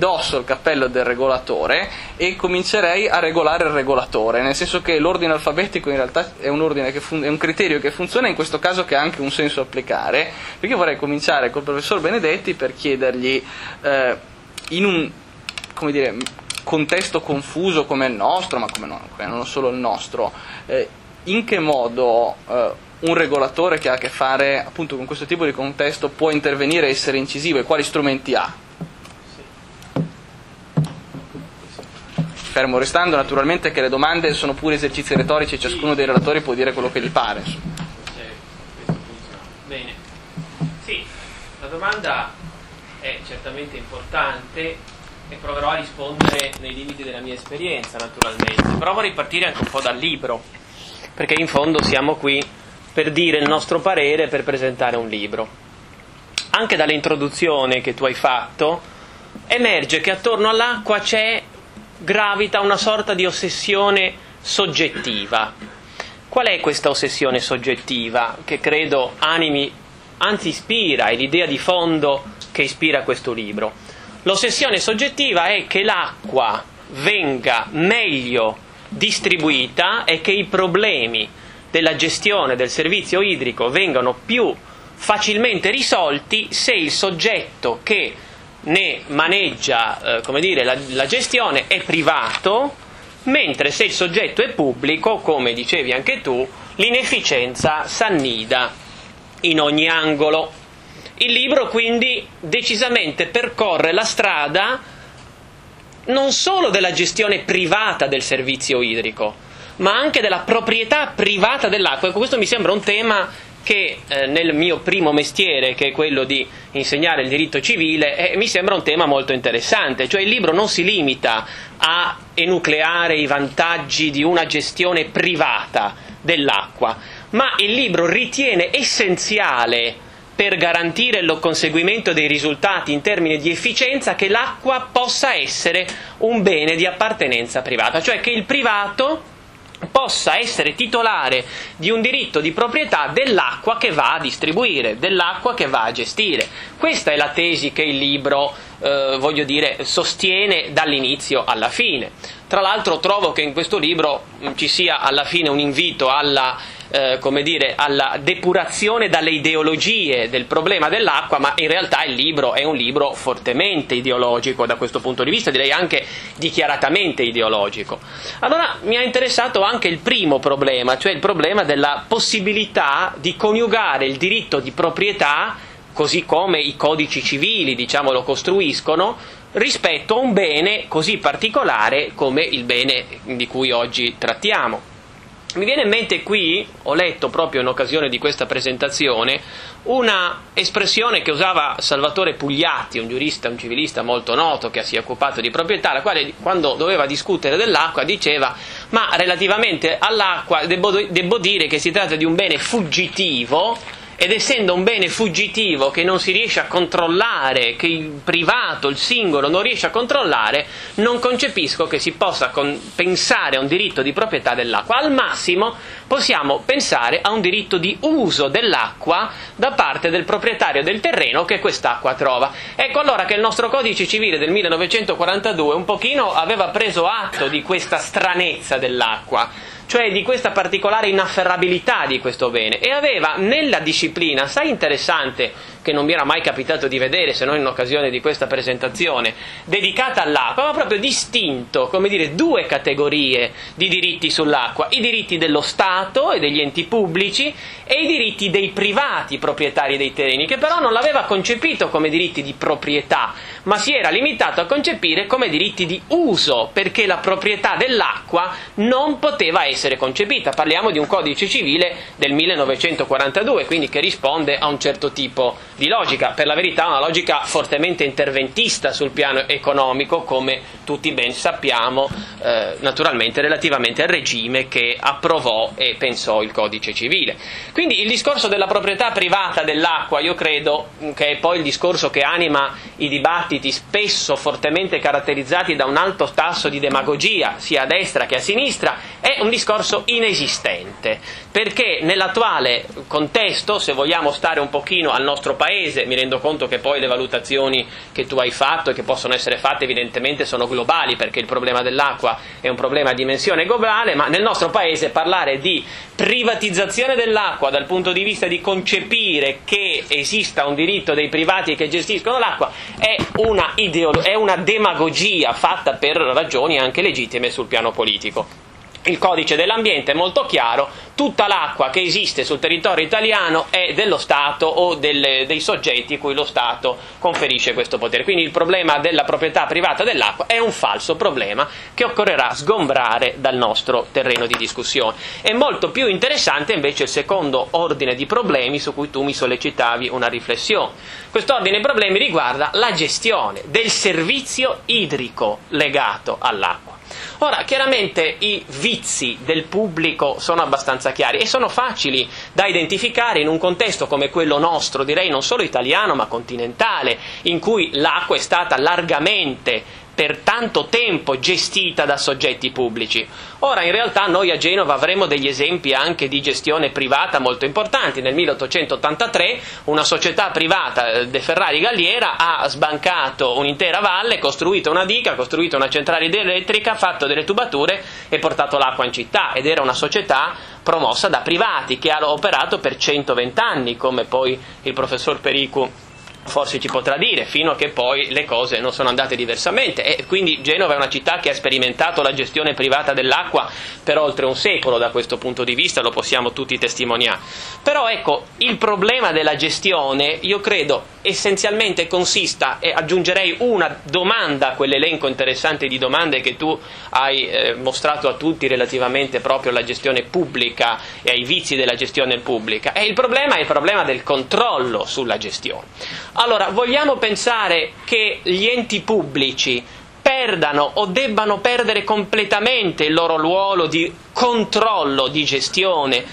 indosso il cappello del regolatore e comincerei a regolare il regolatore, nel senso che l'ordine alfabetico in realtà è un, fun- è un criterio che funziona in questo caso che ha anche un senso applicare, perché vorrei cominciare col professor Benedetti per chiedergli eh, in un come dire, contesto confuso come il nostro, ma come no, non solo il nostro, eh, in che modo eh, un regolatore che ha a che fare appunto con questo tipo di contesto può intervenire e essere incisivo e quali strumenti ha? Fermo restando naturalmente che le domande sono pure esercizi retorici e ciascuno dei relatori può dire quello che gli pare. Bene. Sì, la domanda è certamente importante e proverò a rispondere nei limiti della mia esperienza, naturalmente. Provo a ripartire anche un po' dal libro, perché in fondo siamo qui per dire il nostro parere, per presentare un libro. Anche dall'introduzione che tu hai fatto, emerge che attorno all'acqua c'è, gravita una sorta di ossessione soggettiva. Qual è questa ossessione soggettiva che credo animi, anzi ispira, è l'idea di fondo che ispira questo libro? L'ossessione soggettiva è che l'acqua venga meglio distribuita e che i problemi della gestione del servizio idrico vengano più facilmente risolti se il soggetto che ne maneggia eh, dire, la, la gestione è privato, mentre se il soggetto è pubblico, come dicevi anche tu, l'inefficienza s'annida in ogni angolo. Il libro quindi decisamente percorre la strada non solo della gestione privata del servizio idrico, ma anche della proprietà privata dell'acqua. Ecco, questo mi sembra un tema che eh, nel mio primo mestiere, che è quello di insegnare il diritto civile, eh, mi sembra un tema molto interessante. Cioè il libro non si limita a enucleare i vantaggi di una gestione privata dell'acqua, ma il libro ritiene essenziale per garantire il conseguimento dei risultati in termini di efficienza che l'acqua possa essere un bene di appartenenza privata, cioè che il privato possa essere titolare di un diritto di proprietà dell'acqua che va a distribuire, dell'acqua che va a gestire. Questa è la tesi che il libro, eh, voglio dire, sostiene dall'inizio alla fine. Tra l'altro trovo che in questo libro ci sia alla fine un invito alla eh, come dire, alla depurazione dalle ideologie del problema dell'acqua, ma in realtà il libro è un libro fortemente ideologico da questo punto di vista, direi anche dichiaratamente ideologico. Allora mi ha interessato anche il primo problema, cioè il problema della possibilità di coniugare il diritto di proprietà, così come i codici civili diciamo, lo costruiscono, rispetto a un bene così particolare come il bene di cui oggi trattiamo. Mi viene in mente qui, ho letto proprio in occasione di questa presentazione, una espressione che usava Salvatore Pugliatti, un giurista, un civilista molto noto che si è occupato di proprietà, la quale quando doveva discutere dell'acqua diceva ma relativamente all'acqua devo, devo dire che si tratta di un bene fuggitivo ed essendo un bene fuggitivo che non si riesce a controllare, che il privato, il singolo non riesce a controllare, non concepisco che si possa con- pensare a un diritto di proprietà dell'acqua. Al massimo possiamo pensare a un diritto di uso dell'acqua da parte del proprietario del terreno che quest'acqua trova. Ecco allora che il nostro codice civile del 1942 un pochino aveva preso atto di questa stranezza dell'acqua cioè di questa particolare inafferrabilità di questo bene, e aveva nella disciplina, assai interessante, che non mi era mai capitato di vedere se non in occasione di questa presentazione, dedicata all'acqua, aveva proprio distinto, come dire, due categorie di diritti sull'acqua, i diritti dello Stato e degli enti pubblici e i diritti dei privati proprietari dei terreni, che però non l'aveva concepito come diritti di proprietà, ma si era limitato a concepire come diritti di uso, perché la proprietà dell'acqua non poteva essere concepita. Parliamo di un codice civile del 1942, quindi che risponde a un certo tipo di logica, per la verità una logica fortemente interventista sul piano economico, come tutti ben sappiamo, eh, naturalmente relativamente al regime che approvò e pensò il codice civile. Quindi il discorso della proprietà privata dell'acqua, io credo che è poi il discorso che anima i dibattiti spesso fortemente caratterizzati da un alto tasso di demagogia, sia a destra che a sinistra, è un discorso inesistente, perché nell'attuale contesto, se vogliamo stare un pochino al nostro paese, mi rendo conto che poi le valutazioni che tu hai fatto e che possono essere fatte evidentemente sono globali, perché il problema dell'acqua è un problema a dimensione globale, ma nel nostro paese parlare di privatizzazione dell'acqua dal punto di vista di concepire che esista un diritto dei privati che gestiscono l'acqua è una, ideolo- è una demagogia fatta per ragioni anche legittime sul piano politico il codice dell'ambiente è molto chiaro, tutta l'acqua che esiste sul territorio italiano è dello Stato o delle, dei soggetti cui lo Stato conferisce questo potere. Quindi il problema della proprietà privata dell'acqua è un falso problema che occorrerà sgombrare dal nostro terreno di discussione. È molto più interessante invece il secondo ordine di problemi su cui tu mi sollecitavi una riflessione. Questo ordine di problemi riguarda la gestione del servizio idrico legato all'acqua. Ora, chiaramente i vizi del pubblico sono abbastanza chiari e sono facili da identificare in un contesto come quello nostro, direi non solo italiano ma continentale, in cui l'acqua è stata largamente per tanto tempo gestita da soggetti pubblici. Ora in realtà noi a Genova avremo degli esempi anche di gestione privata molto importanti. Nel 1883 una società privata, eh, De Ferrari Galliera, ha sbancato un'intera valle, costruito una diga, costruito una centrale idroelettrica, fatto delle tubature e portato l'acqua in città ed era una società promossa da privati che ha operato per 120 anni, come poi il professor Pericu forse ci potrà dire, fino a che poi le cose non sono andate diversamente. E quindi Genova è una città che ha sperimentato la gestione privata dell'acqua per oltre un secolo da questo punto di vista, lo possiamo tutti testimoniare. Però ecco, il problema della gestione, io credo, essenzialmente consista, e aggiungerei una domanda a quell'elenco interessante di domande che tu hai eh, mostrato a tutti relativamente proprio alla gestione pubblica e ai vizi della gestione pubblica. E il problema è il problema del controllo sulla gestione. Allora, vogliamo pensare che gli enti pubblici perdano o debbano perdere completamente il loro ruolo di controllo, di gestione,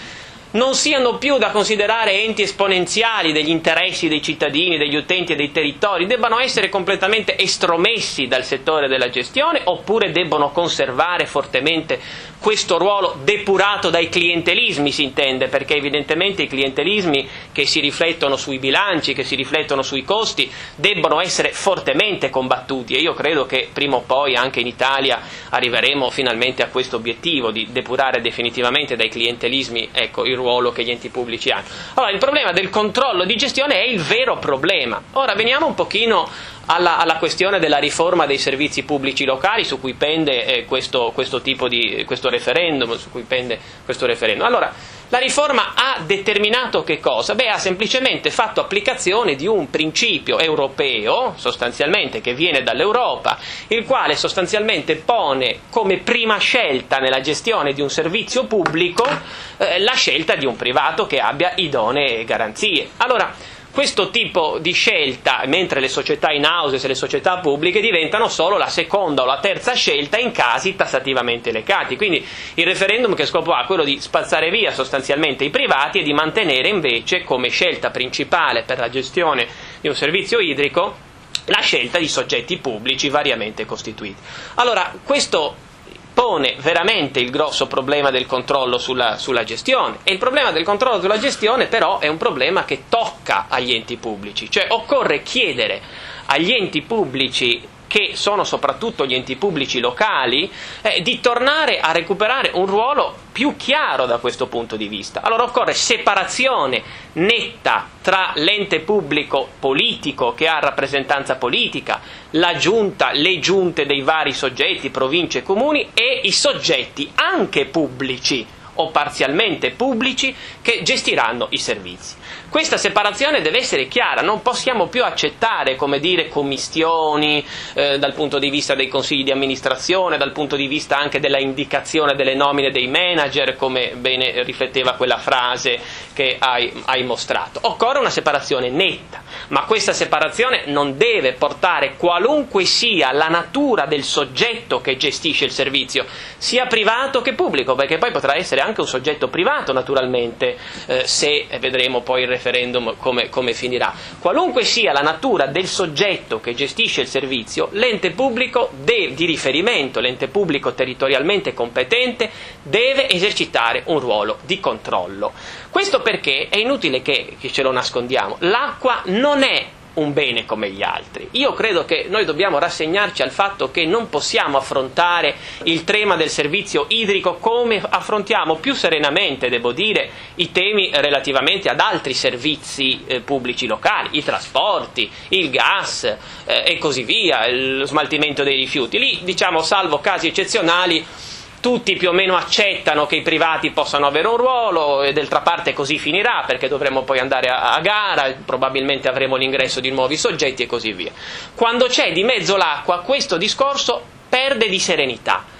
non siano più da considerare enti esponenziali degli interessi dei cittadini, degli utenti e dei territori, debbano essere completamente estromessi dal settore della gestione oppure debbono conservare fortemente questo ruolo depurato dai clientelismi, si intende, perché evidentemente i clientelismi che si riflettono sui bilanci, che si riflettono sui costi, debbono essere fortemente combattuti e io credo che prima o poi anche in Italia arriveremo finalmente a questo obiettivo di depurare definitivamente dai clientelismi ecco, il ruolo che gli enti pubblici hanno. Allora, il problema del controllo di gestione è il vero problema. Ora veniamo un pochino alla, alla, questione della riforma dei servizi pubblici locali su cui pende eh, questo, questo, tipo di questo referendum, su cui pende questo referendum. Allora, la riforma ha determinato che cosa? Beh, ha semplicemente fatto applicazione di un principio europeo, sostanzialmente, che viene dall'Europa, il quale sostanzialmente pone come prima scelta nella gestione di un servizio pubblico eh, la scelta di un privato che abbia idonee garanzie. Allora, questo tipo di scelta, mentre le società in house e le società pubbliche diventano solo la seconda o la terza scelta in casi tassativamente legati. Quindi il referendum che scopo ha quello di spazzare via sostanzialmente i privati e di mantenere invece come scelta principale per la gestione di un servizio idrico la scelta di soggetti pubblici variamente costituiti. Allora, questo pone veramente il grosso problema del controllo sulla, sulla, gestione. E il problema del controllo sulla gestione però è un problema che tocca agli enti pubblici, cioè occorre chiedere agli enti pubblici che sono soprattutto gli enti pubblici locali, eh, di tornare a recuperare un ruolo più chiaro da questo punto di vista. Allora occorre separazione netta tra l'ente pubblico politico che ha rappresentanza politica, la giunta, le giunte dei vari soggetti, province e comuni e i soggetti anche pubblici o parzialmente pubblici che gestiranno i servizi. Questa separazione deve essere chiara, non possiamo più accettare, come dire, commistioni eh, dal punto di vista dei consigli di amministrazione, dal punto di vista anche della indicazione delle nomine dei manager, come bene rifletteva quella frase che hai, hai mostrato. Occorre una separazione netta, ma questa separazione non deve portare qualunque sia la natura del soggetto che gestisce il servizio, sia privato che pubblico, perché poi potrà essere anche un soggetto privato naturalmente, eh, se vedremo poi il referendum come, come finirà. Qualunque sia la natura del soggetto che gestisce il servizio, l'ente pubblico de- di riferimento, l'ente pubblico territorialmente competente, deve esercitare un ruolo di controllo. Questo perché è inutile che, che ce lo nascondiamo, l'acqua non è un bene come gli altri. Io credo che noi dobbiamo rassegnarci al fatto che non possiamo affrontare il tema del servizio idrico come affrontiamo più serenamente, devo dire, i temi relativamente ad altri servizi eh, pubblici locali, i trasporti, il gas eh, e così via, lo smaltimento dei rifiuti. Lì, diciamo, salvo casi eccezionali, tutti più o meno accettano che i privati possano avere un ruolo e d'altra parte così finirà perché dovremo poi andare a, a gara, probabilmente avremo l'ingresso di nuovi soggetti e così via. Quando c'è di mezzo l'acqua questo discorso perde di serenità.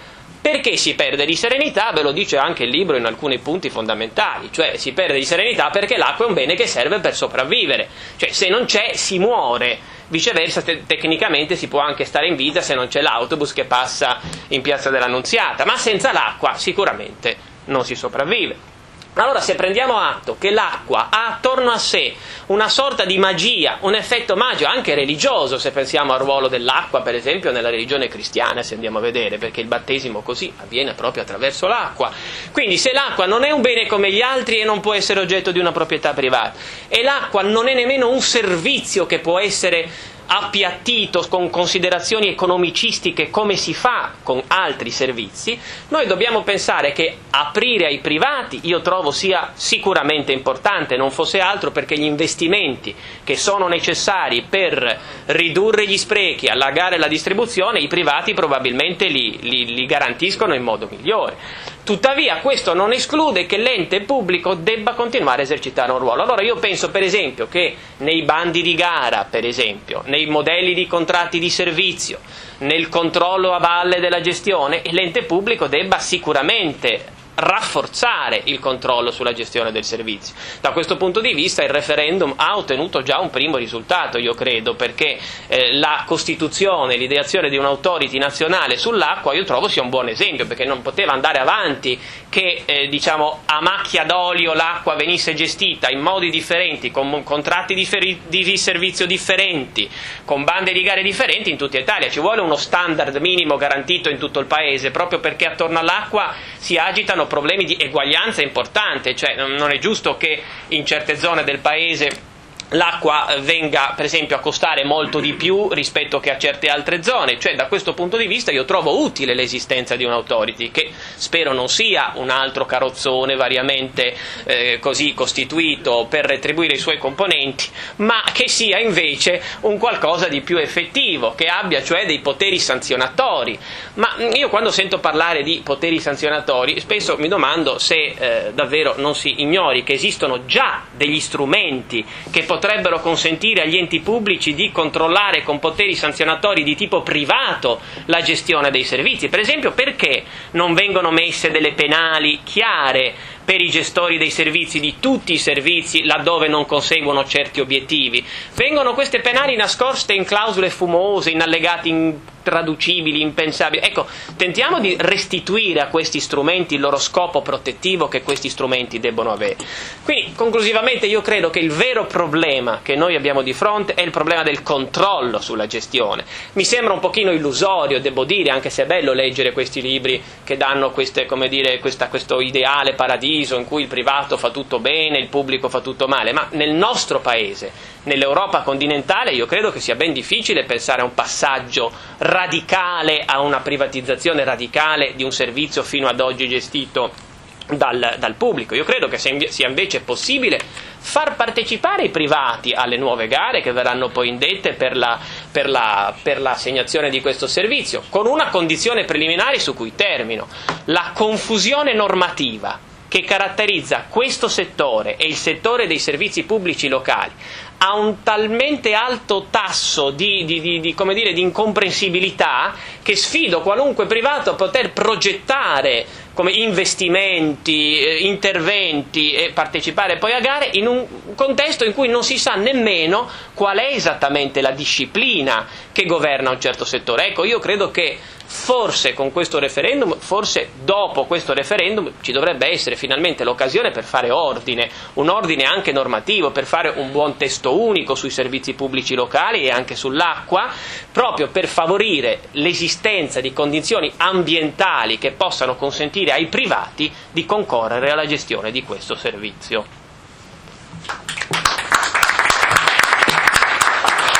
Perché si perde di serenità? Ve lo dice anche il libro in alcuni punti fondamentali, cioè si perde di serenità perché l'acqua è un bene che serve per sopravvivere, cioè se non c'è si muore Viceversa, te- tecnicamente si può anche stare in vita se non c'è l'autobus che passa in piazza dell'Annunziata, ma senza l'acqua sicuramente non si sopravvive. Allora se prendiamo atto che l'acqua ha attorno a sé una sorta di magia, un effetto magico, anche religioso, se pensiamo al ruolo dell'acqua, per esempio, nella religione cristiana, se andiamo a vedere, perché il battesimo così avviene proprio attraverso l'acqua. Quindi se l'acqua non è un bene come gli altri e non può essere oggetto di una proprietà privata, e l'acqua non è nemmeno un servizio che può essere appiattito con considerazioni economicistiche come si fa con altri servizi, noi dobbiamo pensare che aprire ai privati io trovo sia sicuramente importante, non fosse altro perché gli investimenti che sono necessari per ridurre gli sprechi, allargare la distribuzione, i privati probabilmente li, li, li garantiscono in modo migliore. Tuttavia questo non esclude che l'ente pubblico debba continuare a esercitare un ruolo. Allora io penso per esempio che nei bandi di gara, per esempio, nei modelli di contratti di servizio, nel controllo a valle della gestione, l'ente pubblico debba sicuramente rafforzare il controllo sulla gestione del servizio. Da questo punto di vista il referendum ha ottenuto già un primo risultato, io credo, perché eh, la costituzione, l'ideazione di un'autority nazionale sull'acqua io trovo sia un buon esempio, perché non poteva andare avanti che eh, diciamo, a macchia d'olio l'acqua venisse gestita in modi differenti, con contratti di, feri- di servizio differenti, con bande di gare differenti in tutta Italia. Ci vuole uno standard minimo garantito in tutto il paese, proprio perché attorno all'acqua si agitano problemi di eguaglianza importante, cioè non è giusto che in certe zone del paese l'acqua venga per esempio a costare molto di più rispetto che a certe altre zone, cioè da questo punto di vista io trovo utile l'esistenza di un'autority che spero non sia un altro carrozzone variamente eh, così costituito per retribuire i suoi componenti, ma che sia invece un qualcosa di più effettivo, che abbia cioè dei poteri sanzionatori. Ma io quando sento parlare di poteri sanzionatori spesso mi domando se eh, davvero non si ignori che esistono già degli strumenti che potrebbero potrebbero consentire agli enti pubblici di controllare con poteri sanzionatori di tipo privato la gestione dei servizi. Per esempio, perché non vengono messe delle penali chiare per i gestori dei servizi, di tutti i servizi, laddove non conseguono certi obiettivi? Vengono queste penali nascoste in clausole fumose, in allegati in intraducibili, impensabili. Ecco, tentiamo di restituire a questi strumenti il loro scopo protettivo che questi strumenti debbono avere. Quindi, conclusivamente, io credo che il vero problema che noi abbiamo di fronte è il problema del controllo sulla gestione. Mi sembra un pochino illusorio, devo dire, anche se è bello leggere questi libri che danno queste, dire, questa, questo ideale paradiso in cui il privato fa tutto bene, il pubblico fa tutto male, ma nel nostro paese nell'Europa continentale io credo che sia ben difficile pensare a un passaggio a una privatizzazione radicale di un servizio fino ad oggi gestito dal, dal, pubblico. Io credo che sia invece possibile far partecipare i privati alle nuove gare che verranno poi indette per, la, per, la, per l'assegnazione di questo servizio, con una condizione preliminare su cui termino, la confusione normativa che caratterizza questo settore e il settore dei servizi pubblici locali ha un talmente alto tasso di, di, di, dire, di, incomprensibilità che sfido qualunque privato a poter progettare come investimenti, eh, interventi e partecipare poi a gare in un contesto in cui non si sa nemmeno qual è esattamente la disciplina che governa un certo settore. Ecco, io credo che Forse con questo referendum, forse dopo questo referendum ci dovrebbe essere finalmente l'occasione per fare ordine, un ordine anche normativo, per fare un buon testo unico sui servizi pubblici locali e anche sull'acqua, proprio per favorire l'esistenza di condizioni ambientali che possano consentire ai privati di concorrere alla gestione di questo servizio.